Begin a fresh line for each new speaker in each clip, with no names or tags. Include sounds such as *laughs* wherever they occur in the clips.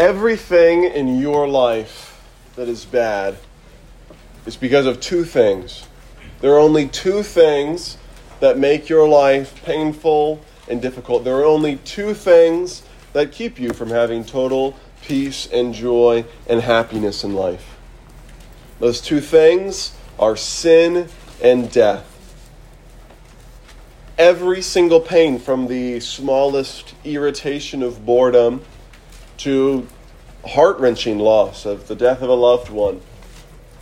Everything in your life that is bad is because of two things. There are only two things that make your life painful and difficult. There are only two things that keep you from having total peace and joy and happiness in life. Those two things are sin and death. Every single pain, from the smallest irritation of boredom to heart wrenching loss of the death of a loved one,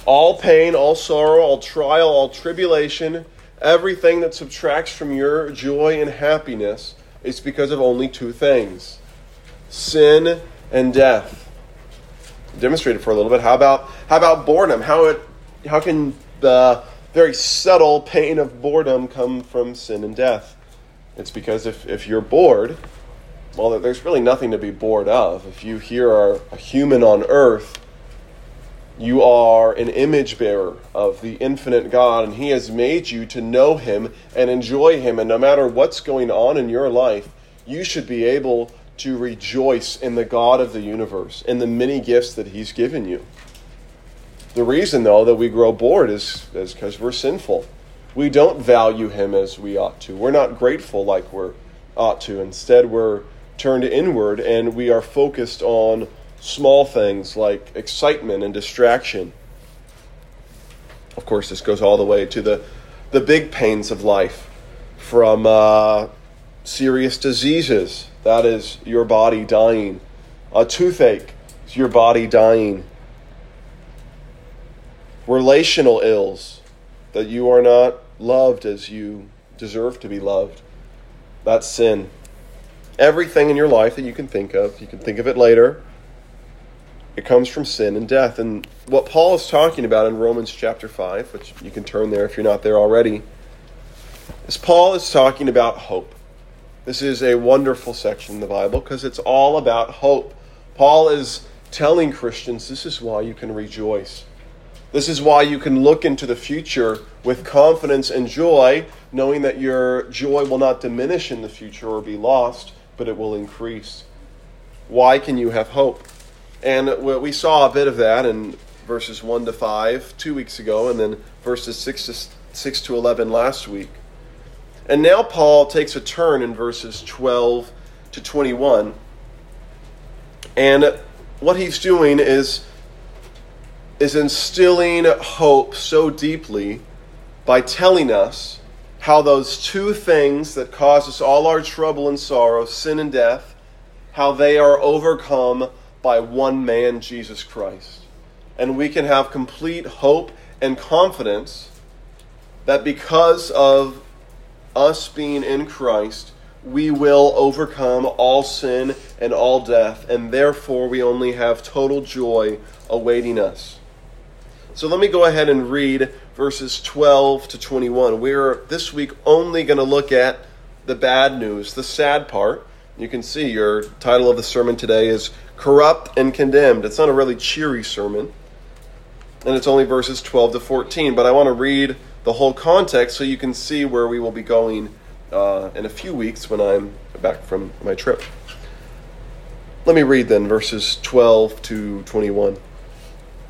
all pain, all sorrow, all trial, all tribulation, everything that subtracts from your joy and happiness is because of only two things sin and death. Demonstrated for a little bit. How about how about boredom? How it how can the very subtle pain of boredom come from sin and death? It's because if, if you're bored, well, there's really nothing to be bored of. If you here are a human on earth, you are an image bearer of the infinite God, and He has made you to know Him and enjoy Him. And no matter what's going on in your life, you should be able to rejoice in the God of the universe, in the many gifts that He's given you. The reason, though, that we grow bored is because we're sinful. We don't value Him as we ought to. We're not grateful like we ought to. Instead, we're turned inward and we are focused on small things like excitement and distraction. Of course, this goes all the way to the, the big pains of life from uh, serious diseases, that is, your body dying, a toothache, is your body dying, relational ills, that you are not loved as you deserve to be loved. That's sin. Everything in your life that you can think of, you can think of it later it comes from sin and death. And what Paul is talking about in Romans chapter 5, which you can turn there if you're not there already, is Paul is talking about hope. This is a wonderful section in the Bible because it's all about hope. Paul is telling Christians this is why you can rejoice. This is why you can look into the future with confidence and joy, knowing that your joy will not diminish in the future or be lost, but it will increase. Why can you have hope? And we saw a bit of that in verses 1 to 5 two weeks ago, and then verses 6 to, 6 to 11 last week. And now Paul takes a turn in verses 12 to 21. And what he's doing is, is instilling hope so deeply by telling us how those two things that cause us all our trouble and sorrow, sin and death, how they are overcome by one man, Jesus Christ. And we can have complete hope and confidence that because of us being in Christ, we will overcome all sin and all death, and therefore we only have total joy awaiting us. So let me go ahead and read verses 12 to 21. We're this week only going to look at the bad news, the sad part. You can see your title of the sermon today is corrupt and condemned. It's not a really cheery sermon, and it's only verses 12 to 14, but I want to read the whole context so you can see where we will be going uh, in a few weeks when I'm back from my trip. Let me read then verses 12 to 21.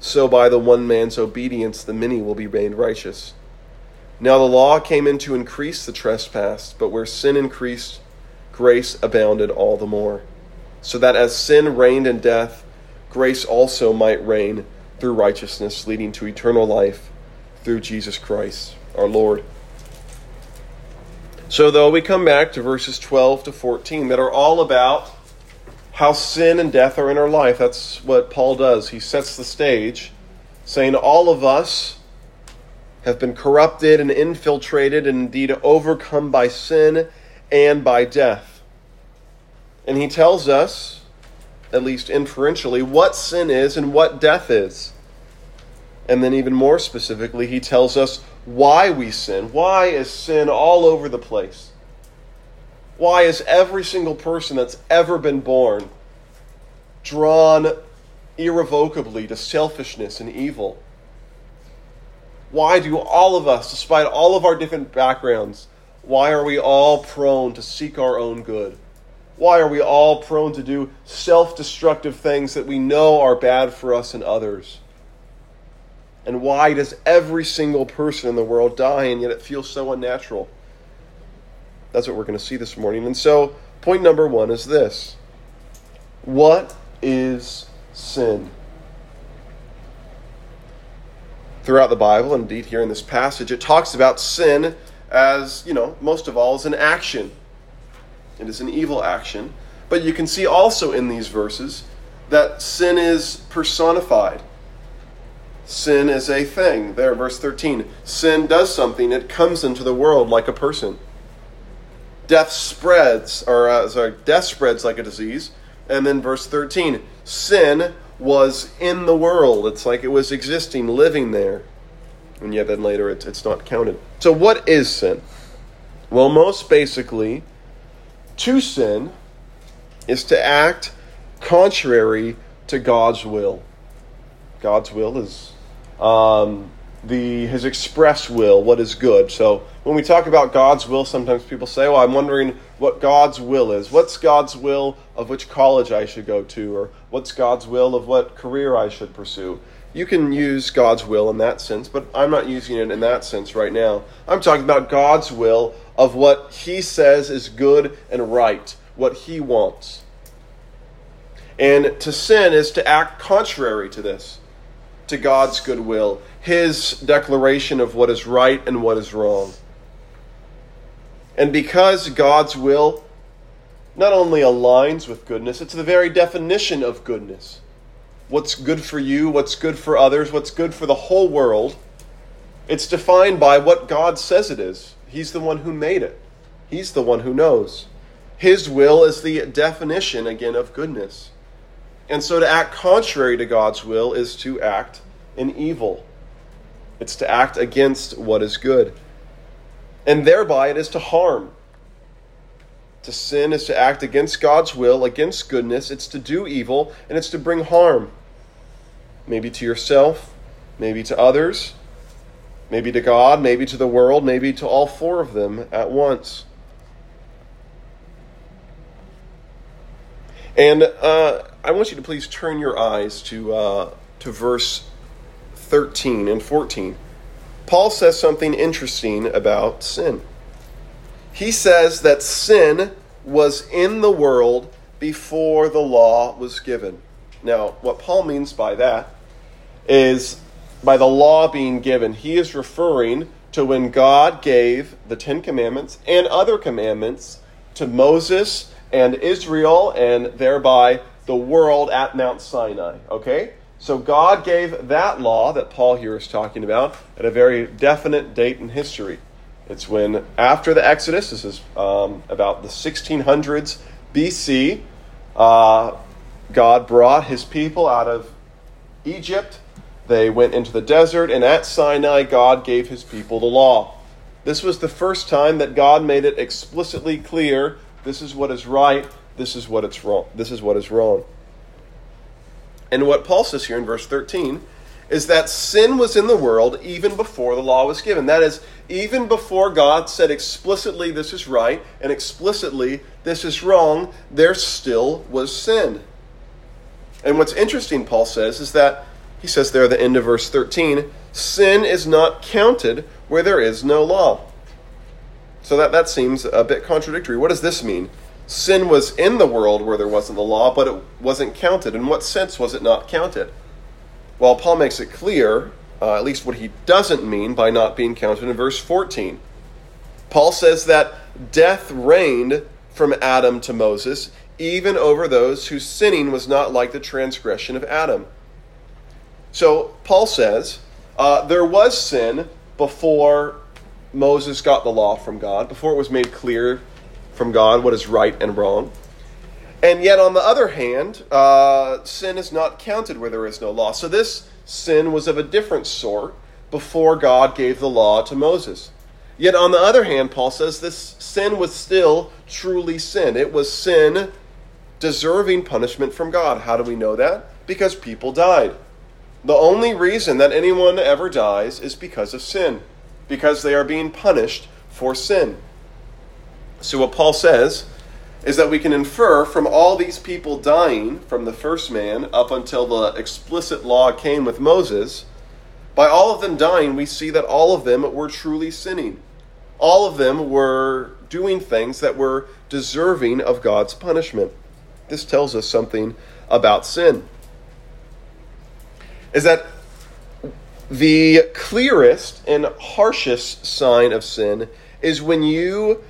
so by the one man's obedience the many will be made righteous. Now the law came in to increase the trespass, but where sin increased, grace abounded all the more. So that as sin reigned in death, grace also might reign through righteousness, leading to eternal life through Jesus Christ our Lord. So, though we come back to verses 12 to 14 that are all about how sin and death are in our life, that's what Paul does. He sets the stage, saying, All of us have been corrupted and infiltrated and indeed overcome by sin and by death. And he tells us at least inferentially, what sin is and what death is. And then, even more specifically, he tells us why we sin. Why is sin all over the place? Why is every single person that's ever been born drawn irrevocably to selfishness and evil? Why do all of us, despite all of our different backgrounds, why are we all prone to seek our own good? Why are we all prone to do self destructive things that we know are bad for us and others? And why does every single person in the world die and yet it feels so unnatural? That's what we're going to see this morning. And so, point number one is this What is sin? Throughout the Bible, indeed here in this passage, it talks about sin as, you know, most of all, as an action. It is an evil action. But you can see also in these verses that sin is personified. Sin is a thing. There, verse 13. Sin does something, it comes into the world like a person. Death spreads, or uh, sorry, death spreads like a disease. And then verse 13. Sin was in the world. It's like it was existing, living there. And yet then later it's, it's not counted. So, what is sin? Well, most basically, to sin is to act contrary to God's will. God's will is um, the his express will, what is good. So when we talk about God's will, sometimes people say, "Well, I'm wondering what God's will is. What's God's will of which college I should go to, or what's God's will of what career I should pursue?" You can use God's will in that sense, but I'm not using it in that sense right now. I'm talking about God's will of what He says is good and right, what He wants. And to sin is to act contrary to this, to God's good will, His declaration of what is right and what is wrong. And because God's will not only aligns with goodness, it's the very definition of goodness what's good for you, what's good for others, what's good for the whole world. It's defined by what God says it is. He's the one who made it, He's the one who knows. His will is the definition, again, of goodness. And so to act contrary to God's will is to act in evil. It's to act against what is good. And thereby it is to harm. To sin is to act against God's will, against goodness. It's to do evil, and it's to bring harm maybe to yourself, maybe to others, maybe to God, maybe to the world, maybe to all four of them at once. And uh, I want you to please turn your eyes to, uh, to verse 13 and 14. Paul says something interesting about sin. He says that sin was in the world before the law was given. Now, what Paul means by that is by the law being given. He is referring to when God gave the Ten Commandments and other commandments to Moses and Israel and thereby the world at Mount Sinai. Okay? So God gave that law that Paul here is talking about at a very definite date in history. It's when, after the Exodus, this is um, about the 1600s BC, uh, God brought his people out of Egypt they went into the desert, and at Sinai, God gave his people the law. This was the first time that God made it explicitly clear this is what is right, this is what it's wrong. This is what is wrong. And what Paul says here in verse 13 is that sin was in the world even before the law was given. That is, even before God said explicitly this is right and explicitly this is wrong, there still was sin. And what's interesting, Paul says, is that he says there at the end of verse 13, sin is not counted where there is no law. So that, that seems a bit contradictory. What does this mean? Sin was in the world where there wasn't the law, but it wasn't counted. In what sense was it not counted? Well, Paul makes it clear, uh, at least what he doesn't mean by not being counted in verse 14. Paul says that death reigned from Adam to Moses, even over those whose sinning was not like the transgression of Adam. So Paul says uh, there was sin before Moses got the law from God, before it was made clear from God what is right and wrong. And yet, on the other hand, uh, sin is not counted where there is no law. So this sin was of a different sort before God gave the law to Moses. Yet, on the other hand, Paul says this sin was still truly sin. It was sin deserving punishment from God. How do we know that? Because people died. The only reason that anyone ever dies is because of sin, because they are being punished for sin. So, what Paul says is that we can infer from all these people dying from the first man up until the explicit law came with Moses, by all of them dying, we see that all of them were truly sinning. All of them were doing things that were deserving of God's punishment. This tells us something about sin is that the clearest and harshest sign of sin is when you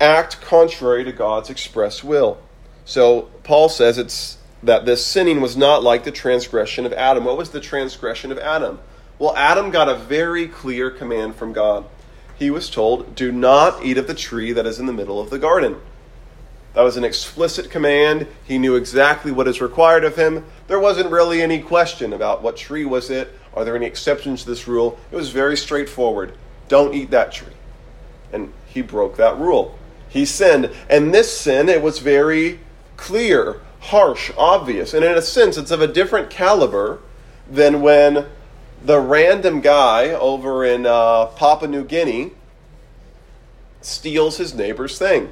act contrary to God's express will. So Paul says it's that this sinning was not like the transgression of Adam. What was the transgression of Adam? Well, Adam got a very clear command from God. He was told, Do not eat of the tree that is in the middle of the garden. That was an explicit command. He knew exactly what is required of him. There wasn't really any question about what tree was it. Are there any exceptions to this rule? It was very straightforward. Don't eat that tree. And he broke that rule. He sinned. And this sin, it was very clear, harsh, obvious. And in a sense, it's of a different caliber than when the random guy over in uh, Papua New Guinea steals his neighbor's thing.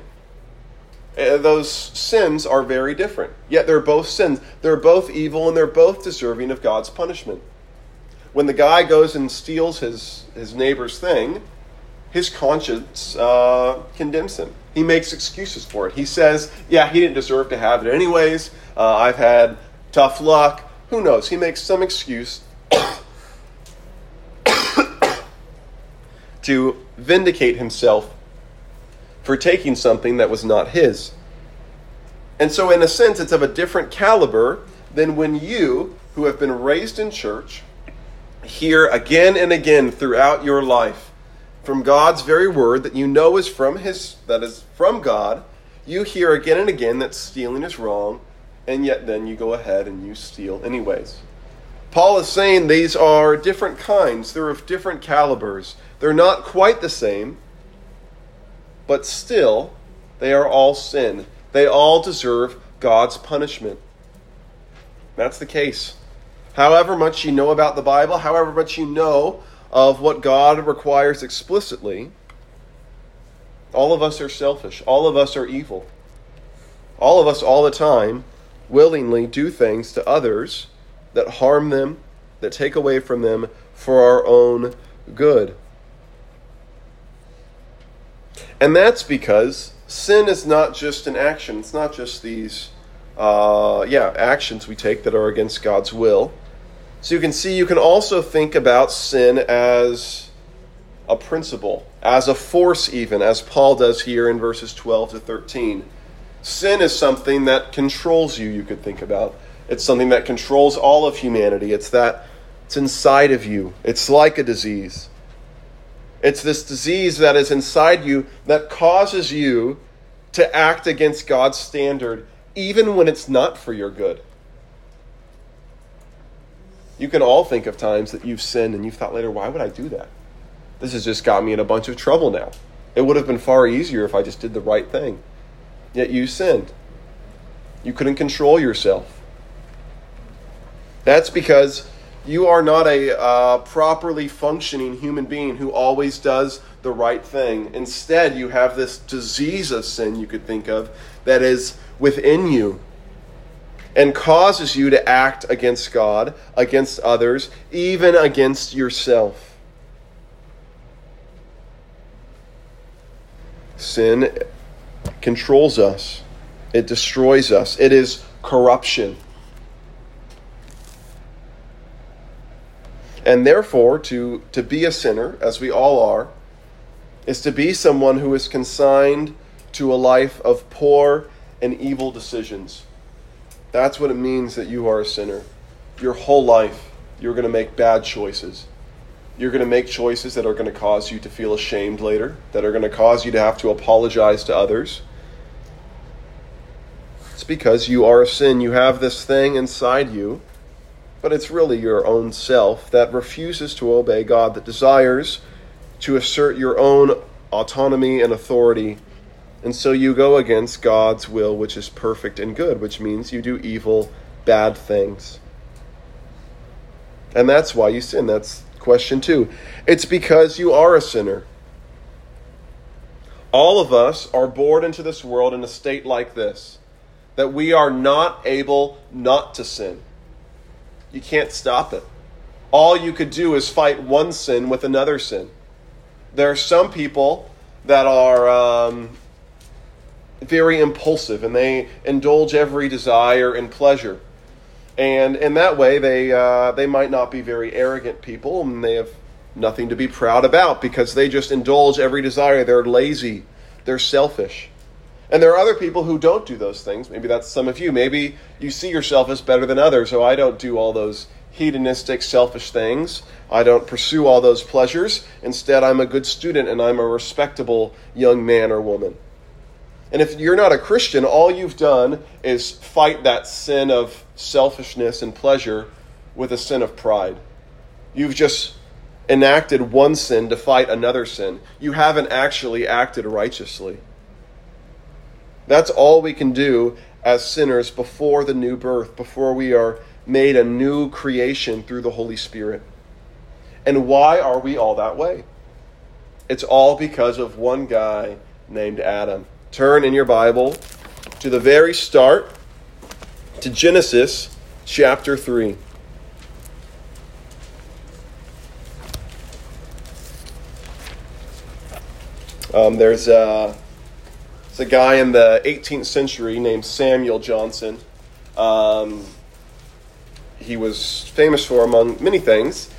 Uh, those sins are very different. Yet they're both sins. They're both evil and they're both deserving of God's punishment. When the guy goes and steals his, his neighbor's thing, his conscience uh, condemns him. He makes excuses for it. He says, Yeah, he didn't deserve to have it anyways. Uh, I've had tough luck. Who knows? He makes some excuse *coughs* to vindicate himself for taking something that was not his. And so, in a sense, it's of a different caliber than when you, who have been raised in church, hear again and again throughout your life from God's very word that you know is from his that is from God, you hear again and again that stealing is wrong, and yet then you go ahead and you steal anyways. Paul is saying these are different kinds, they're of different calibers. They're not quite the same, but still, they are all sin. They all deserve God's punishment. That's the case. However much you know about the Bible, however much you know of what God requires explicitly, all of us are selfish. All of us are evil. All of us, all the time, willingly do things to others that harm them, that take away from them for our own good. And that's because sin is not just an action. It's not just these, uh, yeah, actions we take that are against God's will. So you can see, you can also think about sin as a principle, as a force, even, as Paul does here in verses 12 to 13. Sin is something that controls you, you could think about. It's something that controls all of humanity. It's that it's inside of you. It's like a disease. It's this disease that is inside you that causes you to act against God's standard, even when it's not for your good. You can all think of times that you've sinned and you've thought later, why would I do that? This has just got me in a bunch of trouble now. It would have been far easier if I just did the right thing. Yet you sinned. You couldn't control yourself. That's because You are not a uh, properly functioning human being who always does the right thing. Instead, you have this disease of sin you could think of that is within you and causes you to act against God, against others, even against yourself. Sin controls us, it destroys us, it is corruption. And therefore, to, to be a sinner, as we all are, is to be someone who is consigned to a life of poor and evil decisions. That's what it means that you are a sinner. Your whole life, you're going to make bad choices. You're going to make choices that are going to cause you to feel ashamed later, that are going to cause you to have to apologize to others. It's because you are a sin. You have this thing inside you, but it's really your own self that refuses to obey God, that desires to assert your own autonomy and authority and so you go against God's will, which is perfect and good, which means you do evil, bad things. And that's why you sin. That's question two. It's because you are a sinner. All of us are born into this world in a state like this that we are not able not to sin. You can't stop it. All you could do is fight one sin with another sin. There are some people that are um, very impulsive and they indulge every desire and pleasure. And in that way, they, uh, they might not be very arrogant people and they have nothing to be proud about because they just indulge every desire. They're lazy, they're selfish. And there are other people who don't do those things. Maybe that's some of you. Maybe you see yourself as better than others. So I don't do all those hedonistic, selfish things. I don't pursue all those pleasures. Instead, I'm a good student and I'm a respectable young man or woman. And if you're not a Christian, all you've done is fight that sin of selfishness and pleasure with a sin of pride. You've just enacted one sin to fight another sin. You haven't actually acted righteously. That's all we can do as sinners before the new birth, before we are made a new creation through the Holy Spirit. And why are we all that way? It's all because of one guy named Adam turn in your Bible to the very start, to Genesis chapter 3. Um, there's, a, there's a guy in the 18th century named Samuel Johnson. Um, he was famous for, among many things,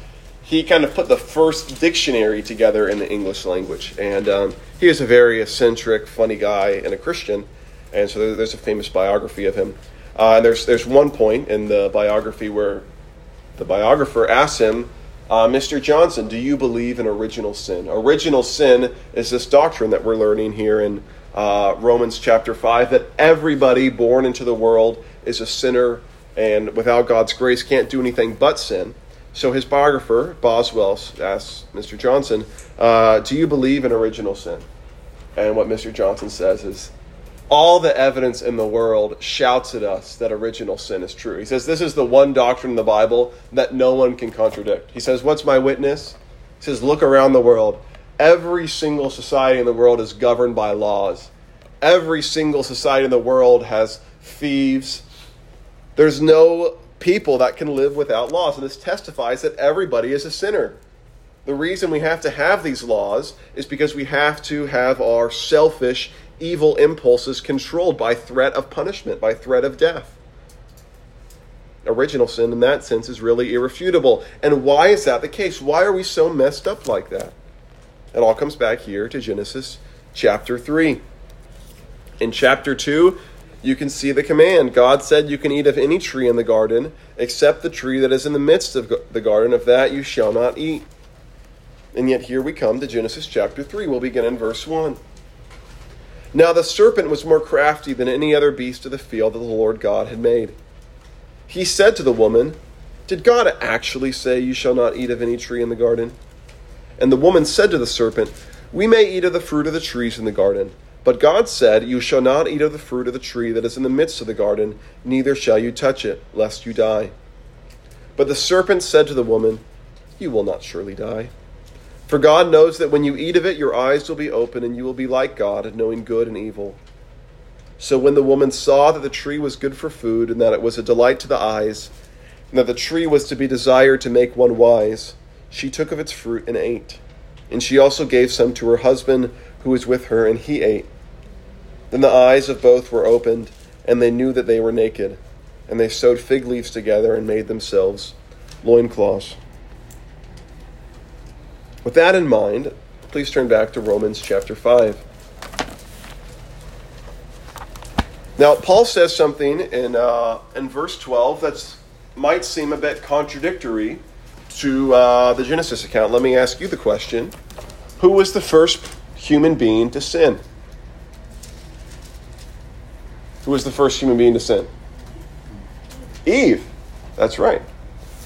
he kind of put the first dictionary together in the English language. And um, he is a very eccentric, funny guy and a Christian. And so there's a famous biography of him. Uh, and there's, there's one point in the biography where the biographer asks him, uh, Mr. Johnson, do you believe in original sin? Original sin is this doctrine that we're learning here in uh, Romans chapter 5 that everybody born into the world is a sinner and without God's grace can't do anything but sin. So his biographer, Boswell, asks Mr. Johnson, uh, Do you believe in original sin? And what Mr. Johnson says is, all the evidence in the world shouts at us that original sin is true. He says, This is the one doctrine in the Bible that no one can contradict. He says, What's my witness? He says, Look around the world. Every single society in the world is governed by laws. Every single society in the world has thieves. There's no people that can live without laws. And this testifies that everybody is a sinner. The reason we have to have these laws is because we have to have our selfish, evil impulses controlled by threat of punishment, by threat of death. Original sin, in that sense, is really irrefutable. And why is that the case? Why are we so messed up like that? It all comes back here to Genesis chapter 3. In chapter 2, you can see the command. God said, You can eat of any tree in the garden, except the tree that is in the midst of the garden. Of that you shall not eat. And yet here we come to Genesis chapter 3. We'll begin in verse 1. Now the serpent was more crafty than any other beast of the field that the Lord God had made. He said to the woman, Did God actually say, You shall not eat of any tree in the garden? And the woman said to the serpent, We may eat of the fruit of the trees in the garden. But God said, You shall not eat of the fruit of the tree that is in the midst of the garden, neither shall you touch it, lest you die. But the serpent said to the woman, You will not surely die. For God knows that when you eat of it, your eyes will be open, and you will be like God, knowing good and evil. So when the woman saw that the tree was good for food, and that it was a delight to the eyes, and that the tree was to be desired to make one wise, she took of its fruit and ate. And she also gave some to her husband who was with her, and he ate. Then the eyes of both were opened, and they knew that they were naked. And they sewed fig leaves together and made themselves loincloths. With that in mind, please turn back to Romans chapter 5. Now, Paul says something in, uh, in verse 12 that might seem a bit contradictory to uh, the Genesis account. Let me ask you the question Who was the first human being to sin? Who was the first human being to sin? Eve. That's right.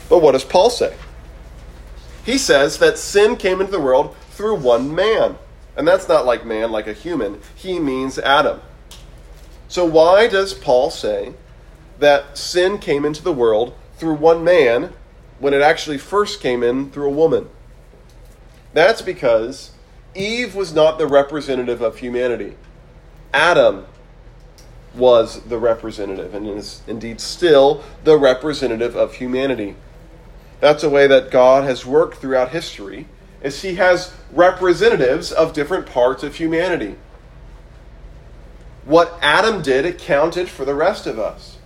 But what does Paul say? He says that sin came into the world through one man. And that's not like man, like a human. He means Adam. So why does Paul say that sin came into the world through one man when it actually first came in through a woman? That's because Eve was not the representative of humanity. Adam was the representative and is indeed still the representative of humanity. That's a way that God has worked throughout history is he has representatives of different parts of humanity. What Adam did accounted for the rest of us.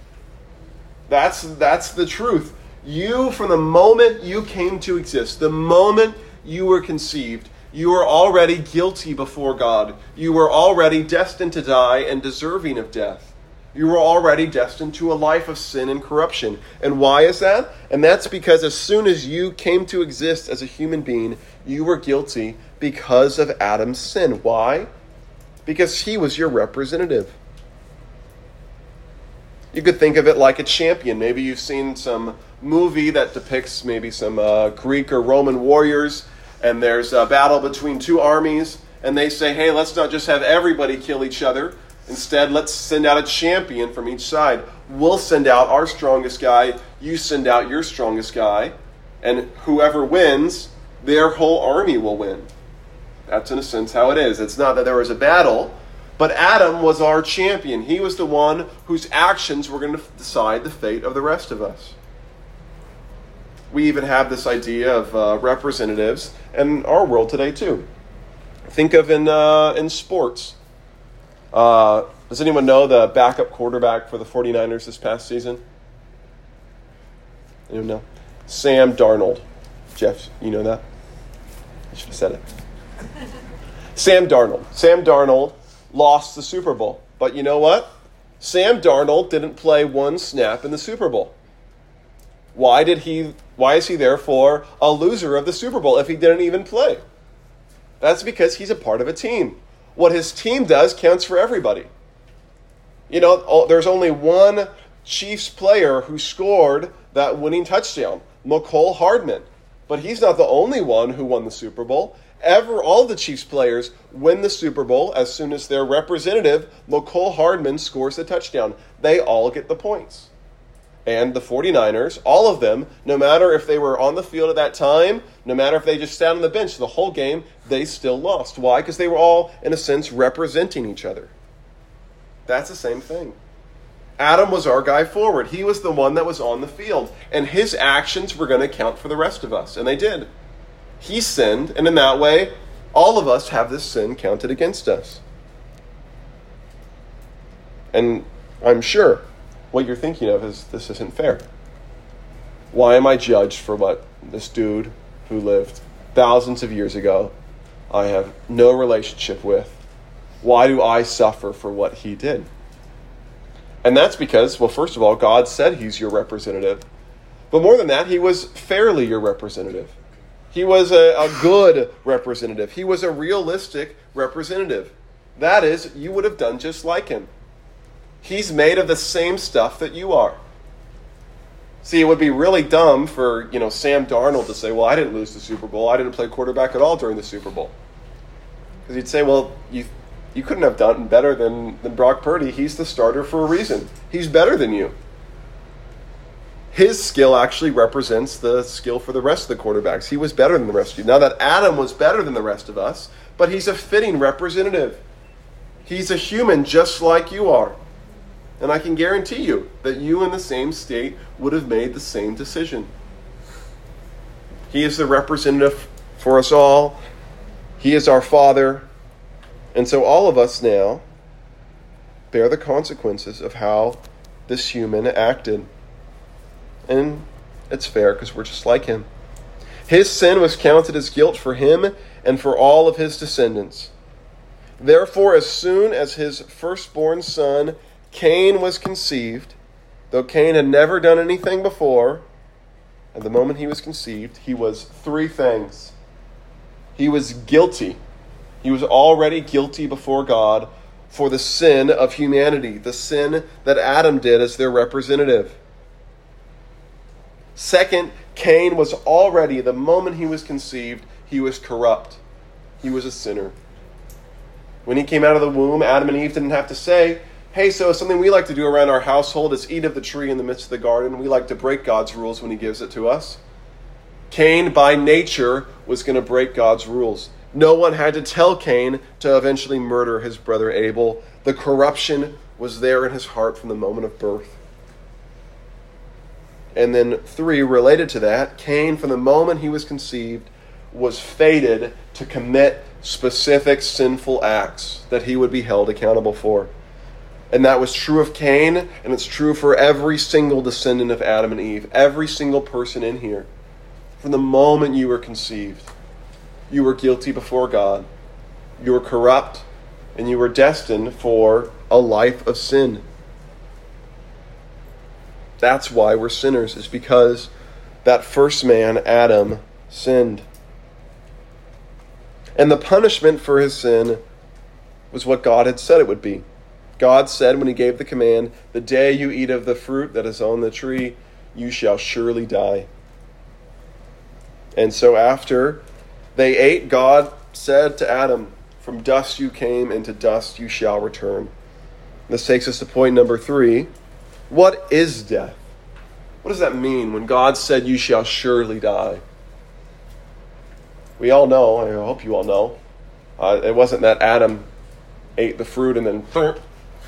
That's that's the truth. You from the moment you came to exist, the moment you were conceived, you were already guilty before God. You were already destined to die and deserving of death. You were already destined to a life of sin and corruption. And why is that? And that's because as soon as you came to exist as a human being, you were guilty because of Adam's sin. Why? Because he was your representative. You could think of it like a champion. Maybe you've seen some movie that depicts maybe some uh, Greek or Roman warriors and there's a battle between two armies, and they say, hey, let's not just have everybody kill each other. Instead, let's send out a champion from each side. We'll send out our strongest guy, you send out your strongest guy, and whoever wins, their whole army will win. That's in a sense how it is. It's not that there was a battle, but Adam was our champion. He was the one whose actions were going to decide the fate of the rest of us we even have this idea of uh, representatives in our world today too. Think of in uh, in sports. Uh, does anyone know the backup quarterback for the 49ers this past season? Anyone know? Sam Darnold. Jeff, you know that? I should have said it. Sam Darnold. Sam Darnold lost the Super Bowl. But you know what? Sam Darnold didn't play one snap in the Super Bowl. Why did he why is he therefore a loser of the Super Bowl if he didn't even play? That's because he's a part of a team. What his team does counts for everybody. You know, oh, there's only one Chiefs player who scored that winning touchdown, Mecole Hardman. But he's not the only one who won the Super Bowl. Ever all the Chiefs players win the Super Bowl as soon as their representative, Mecole Hardman, scores the touchdown. They all get the points and the 49ers, all of them, no matter if they were on the field at that time, no matter if they just sat on the bench the whole game, they still lost. Why? Because they were all, in a sense, representing each other. That's the same thing. Adam was our guy forward. He was the one that was on the field. And his actions were going to count for the rest of us. And they did. He sinned, and in that way, all of us have this sin counted against us. And I'm sure what you're thinking of is this isn't fair. Why am I judged for what this dude who lived thousands of years ago I have no relationship with? Why do I suffer for what he did? And that's because, well, first of all, God said he's your representative. But more than that, he was fairly your representative. He was a, a good representative. He was a realistic representative. That is, you would have done just like him. He's made of the same stuff that you are. See, it would be really dumb for, you know, Sam Darnold to say, "Well, I didn't lose the Super Bowl. I didn't play quarterback at all during the Super Bowl." Because he'd say, "Well, you you couldn't have done better than than Brock Purdy. He's the starter for a reason. He's better than you." his skill actually represents the skill for the rest of the quarterbacks. He was better than the rest of you. Now that Adam was better than the rest of us, but he's a fitting representative. He's a human just like you are. And I can guarantee you that you in the same state would have made the same decision. He is the representative for us all. He is our Father. And so all of us now bear the consequences of how this human acted. And it's fair because we're just like him. His sin was counted as guilt for him and for all of his descendants. Therefore, as soon as his firstborn son, Cain, was conceived, though Cain had never done anything before, at the moment he was conceived, he was three things. He was guilty. He was already guilty before God for the sin of humanity, the sin that Adam did as their representative. Second, Cain was already, the moment he was conceived, he was corrupt. He was a sinner. When he came out of the womb, Adam and Eve didn't have to say, Hey, so something we like to do around our household is eat of the tree in the midst of the garden. We like to break God's rules when he gives it to us. Cain, by nature, was going to break God's rules. No one had to tell Cain to eventually murder his brother Abel. The corruption was there in his heart from the moment of birth. And then, three, related to that, Cain, from the moment he was conceived, was fated to commit specific sinful acts that he would be held accountable for. And that was true of Cain, and it's true for every single descendant of Adam and Eve, every single person in here. From the moment you were conceived, you were guilty before God. You were corrupt, and you were destined for a life of sin. That's why we're sinners, is because that first man, Adam, sinned. And the punishment for his sin was what God had said it would be. God said when he gave the command, The day you eat of the fruit that is on the tree, you shall surely die. And so after they ate, God said to Adam, From dust you came, and to dust you shall return. This takes us to point number three. What is death? What does that mean when God said, You shall surely die? We all know, I hope you all know, uh, it wasn't that Adam ate the fruit and then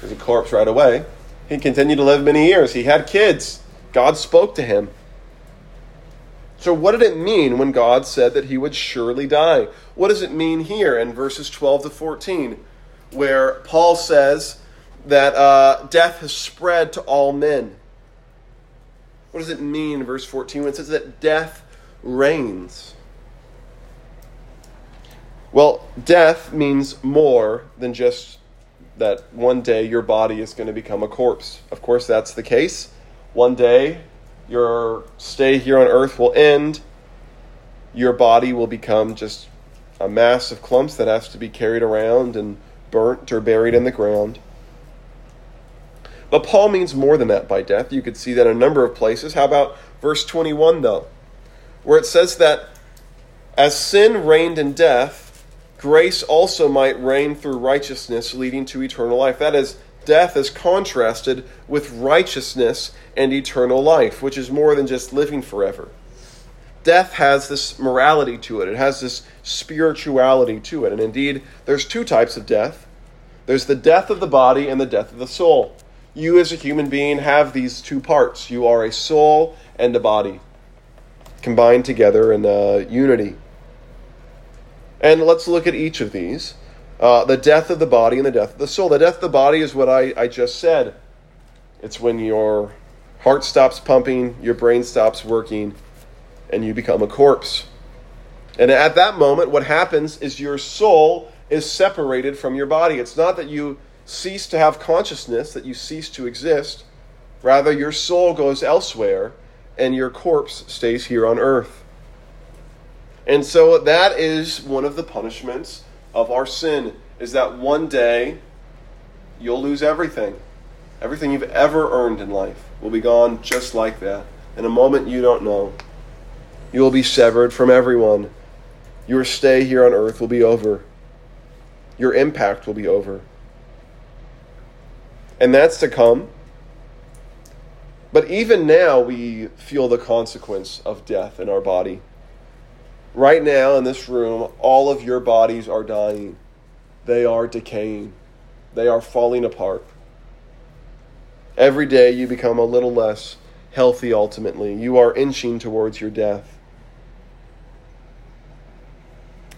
was a corpse right away. He continued to live many years. He had kids. God spoke to him. So, what did it mean when God said that he would surely die? What does it mean here in verses 12 to 14, where Paul says that uh, death has spread to all men? What does it mean verse 14 when it says that death reigns? Well, death means more than just that one day your body is going to become a corpse. Of course, that's the case. One day your stay here on earth will end. Your body will become just a mass of clumps that has to be carried around and burnt or buried in the ground. But Paul means more than that by death. You could see that in a number of places. How about verse 21, though, where it says that as sin reigned in death, grace also might reign through righteousness, leading to eternal life. That is, death is contrasted with righteousness and eternal life, which is more than just living forever. Death has this morality to it, it has this spirituality to it. And indeed, there's two types of death there's the death of the body and the death of the soul. You, as a human being, have these two parts you are a soul and a body combined together in uh, unity. And let's look at each of these. Uh, the death of the body and the death of the soul. The death of the body is what I, I just said. It's when your heart stops pumping, your brain stops working, and you become a corpse. And at that moment, what happens is your soul is separated from your body. It's not that you cease to have consciousness, that you cease to exist. Rather, your soul goes elsewhere, and your corpse stays here on earth. And so that is one of the punishments of our sin is that one day you'll lose everything. Everything you've ever earned in life will be gone just like that. In a moment you don't know. You will be severed from everyone. Your stay here on earth will be over. Your impact will be over. And that's to come. But even now, we feel the consequence of death in our body. Right now, in this room, all of your bodies are dying, they are decaying, they are falling apart. Every day, you become a little less healthy ultimately. You are inching towards your death.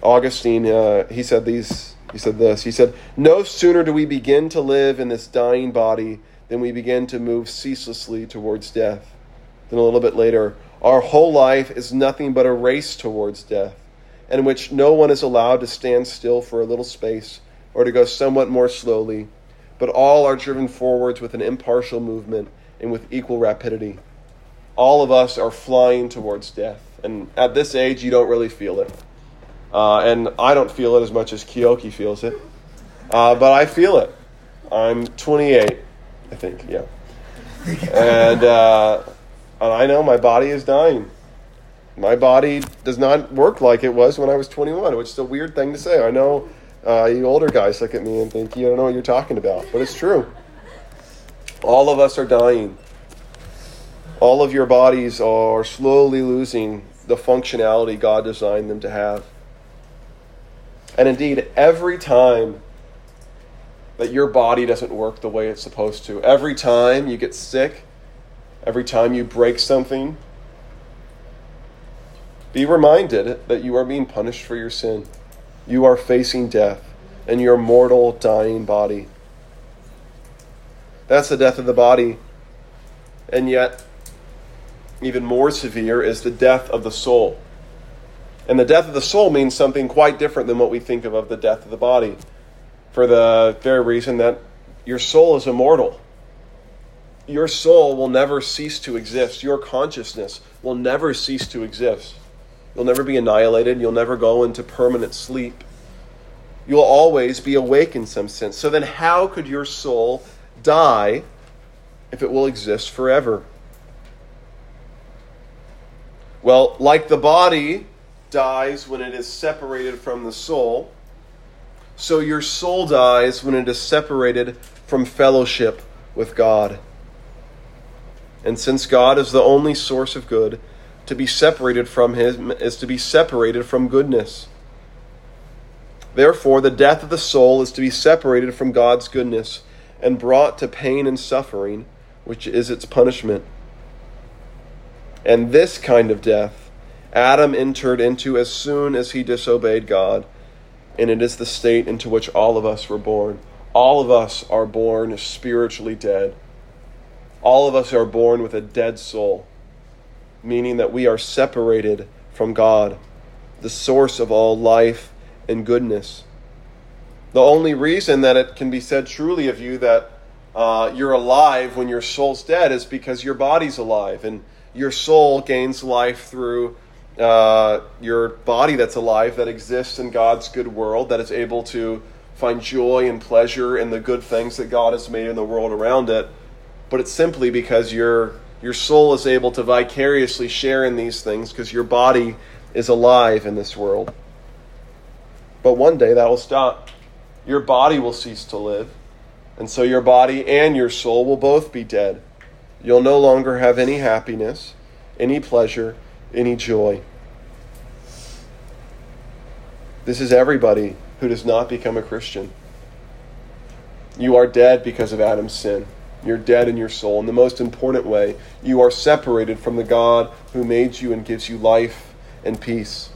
Augustine, uh, he said these. He said this. He said, "No sooner do we begin to live in this dying body than we begin to move ceaselessly towards death." Then a little bit later, our whole life is nothing but a race towards death, in which no one is allowed to stand still for a little space or to go somewhat more slowly, but all are driven forwards with an impartial movement and with equal rapidity. All of us are flying towards death, and at this age, you don't really feel it. Uh, and I don't feel it as much as Kyoki feels it. Uh, but I feel it. I'm 28, I think, yeah. *laughs* And, uh, and I know my body is dying. My body does not work like it was when I was 21, which is a weird thing to say. I know uh, you older guys look at me and think you don't know what you're talking about, but it's true. All of us are dying. All of your bodies are slowly losing the functionality God designed them to have. And indeed, every time that your body doesn't work the way it's supposed to, every time you get sick, every time you break something, be reminded that you are being punished for your sin. You are facing death in your mortal, dying body. That's the death of the body. And yet, even more severe is the death of the soul. And the death of the soul means something quite different than what we think of of the death of the body, for the very reason that your soul is immortal. Your soul will never cease to exist. Your consciousness will never cease to exist. You'll never be annihilated. You'll never go into permanent sleep. You'll always be awake in some sense. So then, how could your soul die if it will exist forever? Well, like the body, dies when it is separated from the soul, so your soul dies when it is separated from fellowship with God. And since God is the only source of good, to be separated from Him is to be separated from goodness. Therefore, the death of the soul is to be separated from God's goodness and brought to pain and suffering, which is its punishment. And this kind of death Adam entered into as soon as he disobeyed God, and it is the state into which all of us were born. All of us are born spiritually dead. All of us are born with a dead soul, meaning that we are separated from God, the source of all life and goodness. The only reason that it can be said truly of you that uh, you're alive when your soul's dead is because your body's alive, and your soul gains life through uh, your body that's alive, that exists in God's good world, that is able to find joy and pleasure in the good things that God has made in the world around it. But it's simply because your your soul is able to vicariously share in these things because your body is alive in this world. But one day that will stop. Your body will cease to live. And so your body and your soul will both be dead. You'll no longer have any happiness, any pleasure, any joy. This is everybody who does not become a Christian. You are dead because of Adam's sin. You're dead in your soul. In the most important way, you are separated from the God who made you and gives you life and peace.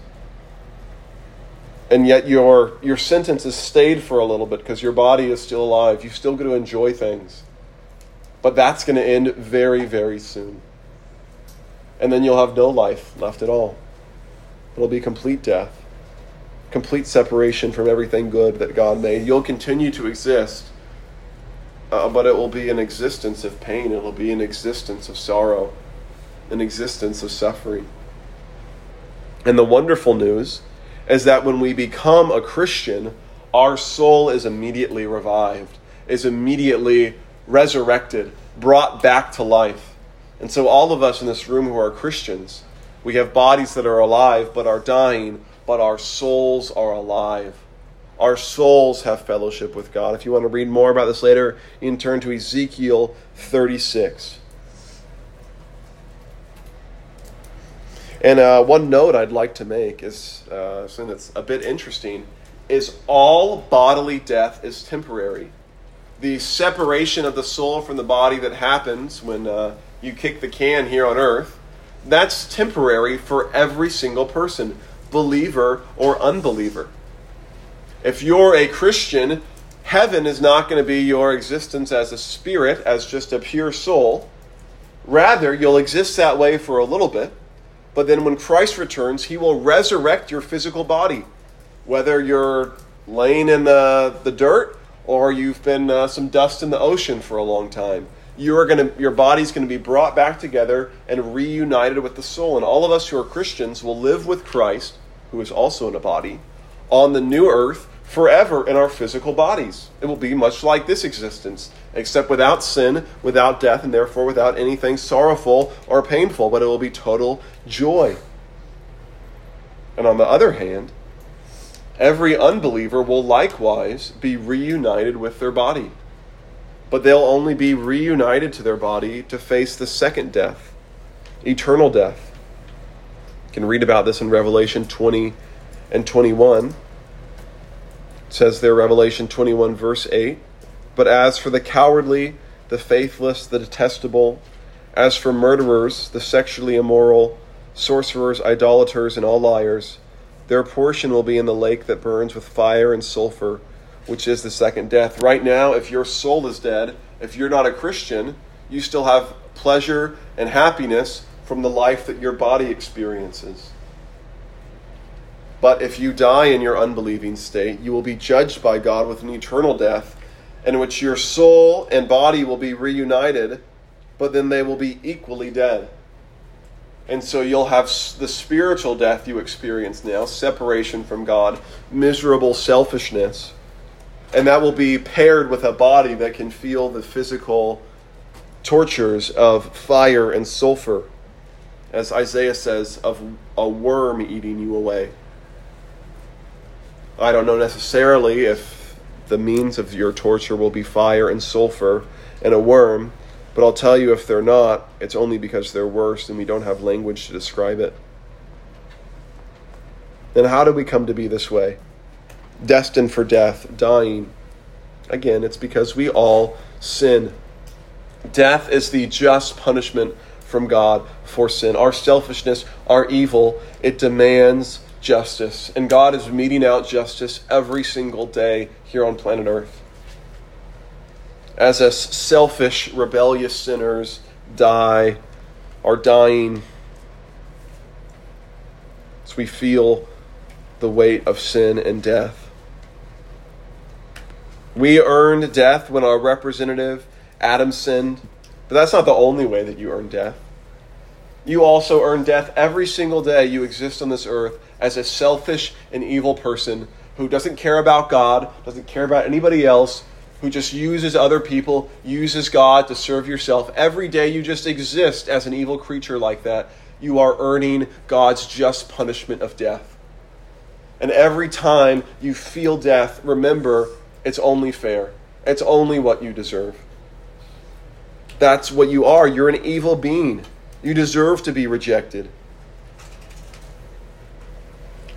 And yet your your sentence is stayed for a little bit because your body is still alive. You still get to enjoy things. But that's going to end very, very soon and then you'll have no life left at all. It'll be complete death, complete separation from everything good that God made. You'll continue to exist, uh, but it will be an existence of pain, it will be an existence of sorrow, an existence of suffering. And the wonderful news is that when we become a Christian, our soul is immediately revived, is immediately resurrected, brought back to life. And so, all of us in this room who are Christians, we have bodies that are alive but are dying, but our souls are alive. Our souls have fellowship with God. If you want to read more about this later, you can turn to Ezekiel 36. And uh, one note I'd like to make is, uh, something that's a bit interesting, is all bodily death is temporary. The separation of the soul from the body that happens when uh, you kick the can here on earth, that's temporary for every single person, believer or unbeliever. If you're a Christian, heaven is not going to be your existence as a spirit, as just a pure soul. Rather, you'll exist that way for a little bit, but then when Christ returns, he will resurrect your physical body. Whether you're laying in the, the dirt or you've been uh, some dust in the ocean for a long time, you are going to, your body's going to be brought back together and reunited with the soul. And all of us who are Christians will live with Christ, who is also in a body, on the new earth forever in our physical bodies. It will be much like this existence, except without sin, without death, and therefore without anything sorrowful or painful, but it will be total joy. And on the other hand, every unbeliever will likewise be reunited with their body. But they'll only be reunited to their body to face the second death, eternal death. You can read about this in Revelation 20 and 21 says there, Revelation 21, verse 8. But as for the cowardly, the faithless, the detestable, as for murderers, the sexually immoral, sorcerers, idolaters, and all liars, their portion will be in the lake that burns with fire and sulfur, which is the second death. Right now, if your soul is dead, if you're not a Christian, you still have pleasure and happiness from the life that your body experiences. But if you die in your unbelieving state, you will be judged by God with an eternal death, in which your soul and body will be reunited, but then they will be equally dead. And so you'll have the spiritual death you experience now, separation from God, miserable selfishness. And that will be paired with a body that can feel the physical tortures of fire and sulfur, as Isaiah says, of a worm eating you away. I don't know necessarily if the means of your torture will be fire and sulfur and a worm, but I'll tell you if they're not, it's only because they're worse and we don't have language to describe it. Then how do we come to be this way? Destined for death, dying. Again, it's because we all sin. Death is the just punishment from God for sin. Our selfishness, our evil, it demands justice. And God is meting out justice every single day here on planet Earth. As us selfish, rebellious sinners die, are dying, as we feel the weight of sin and death. We earned death when our representative, Adam, sinned, but that's not the only way that you earn death. You also earn death every single day you exist on this earth as a selfish and evil person who doesn't care about God, doesn't care about anybody else, who just uses other people, uses God to serve yourself. Every day you just exist as an evil creature like that, you are earning God's just punishment of death. And every time you feel death, remember it's only fair. It's only what you deserve. That's what you are. You're an evil being. You deserve to be rejected.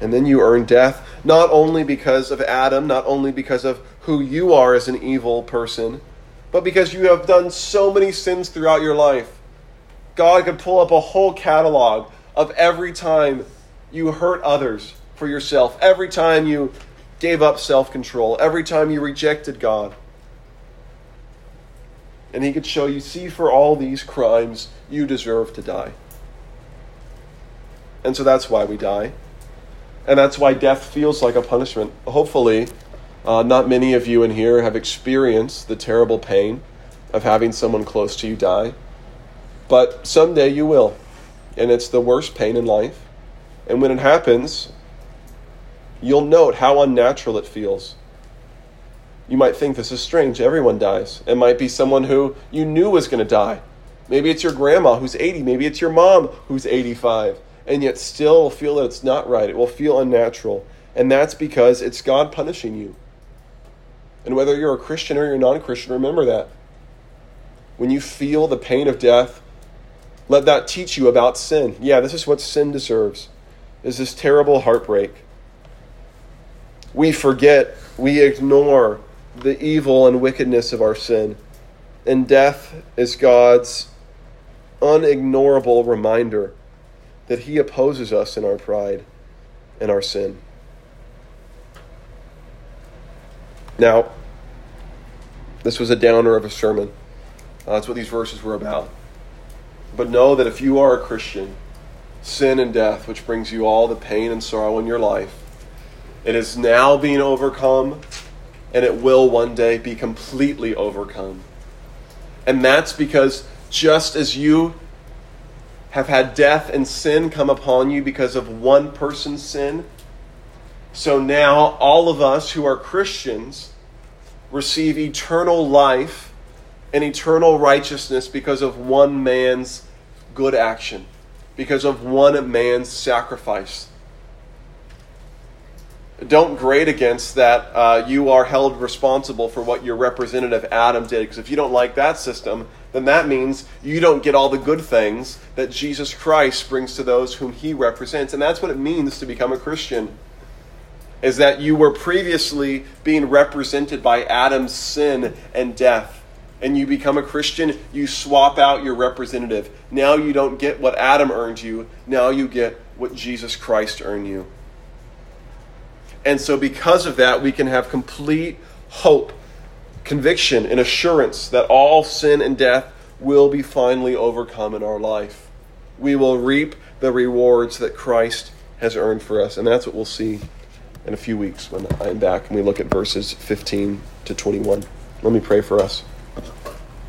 And then you earn death, not only because of Adam, not only because of who you are as an evil person, but because you have done so many sins throughout your life. God could pull up a whole catalog of every time you hurt others for yourself, every time you gave up self control, every time you rejected God. And He could show you, see, for all these crimes, you deserve to die. And so that's why we die. And that's why death feels like a punishment. Hopefully, uh, not many of you in here have experienced the terrible pain of having someone close to you die. But someday you will. And it's the worst pain in life. And when it happens, you'll note how unnatural it feels. You might think this is strange. Everyone dies. It might be someone who you knew was going to die. Maybe it's your grandma who's 80. Maybe it's your mom who's 85 and yet still feel that it's not right. It will feel unnatural. And that's because it's God punishing you. And whether you're a Christian or you're non Christian, remember that. When you feel the pain of death, Let that teach you about sin. Yeah, this is what sin deserves. Is this terrible heartbreak. We forget, we ignore the evil and wickedness of our sin. And death is God's unignorable reminder that He opposes us in our pride and our sin. Now, this was a downer of a sermon. Uh, that's what these verses were about. But know that if you are a Christian, sin and death, which brings you all the pain and sorrow in your life, it is now being overcome, and it will one day be completely overcome. And that's because just as you have had death and sin come upon you because of one person's sin, so now all of us who are Christians receive eternal life and eternal righteousness because of one man's good action, because of one man's sacrifice. Don't grade against that uh, you are held responsible for what your representative Adam did, because if you don't like that system, then that means you don't get all the good things that Jesus Christ brings to those whom he represents. And that's what it means to become a Christian is that you were previously being represented by Adam's sin and death. And you become a Christian, you swap out your representative. Now you don't get what Adam earned you, now you get what Jesus Christ earned you. And so, because of that, we can have complete hope, conviction, and assurance that all sin and death will be finally overcome in our life. We will reap the rewards that Christ has earned for us. And that's what we'll see in a few weeks when I'm back and we look at verses 15 to 21. Let me pray for us.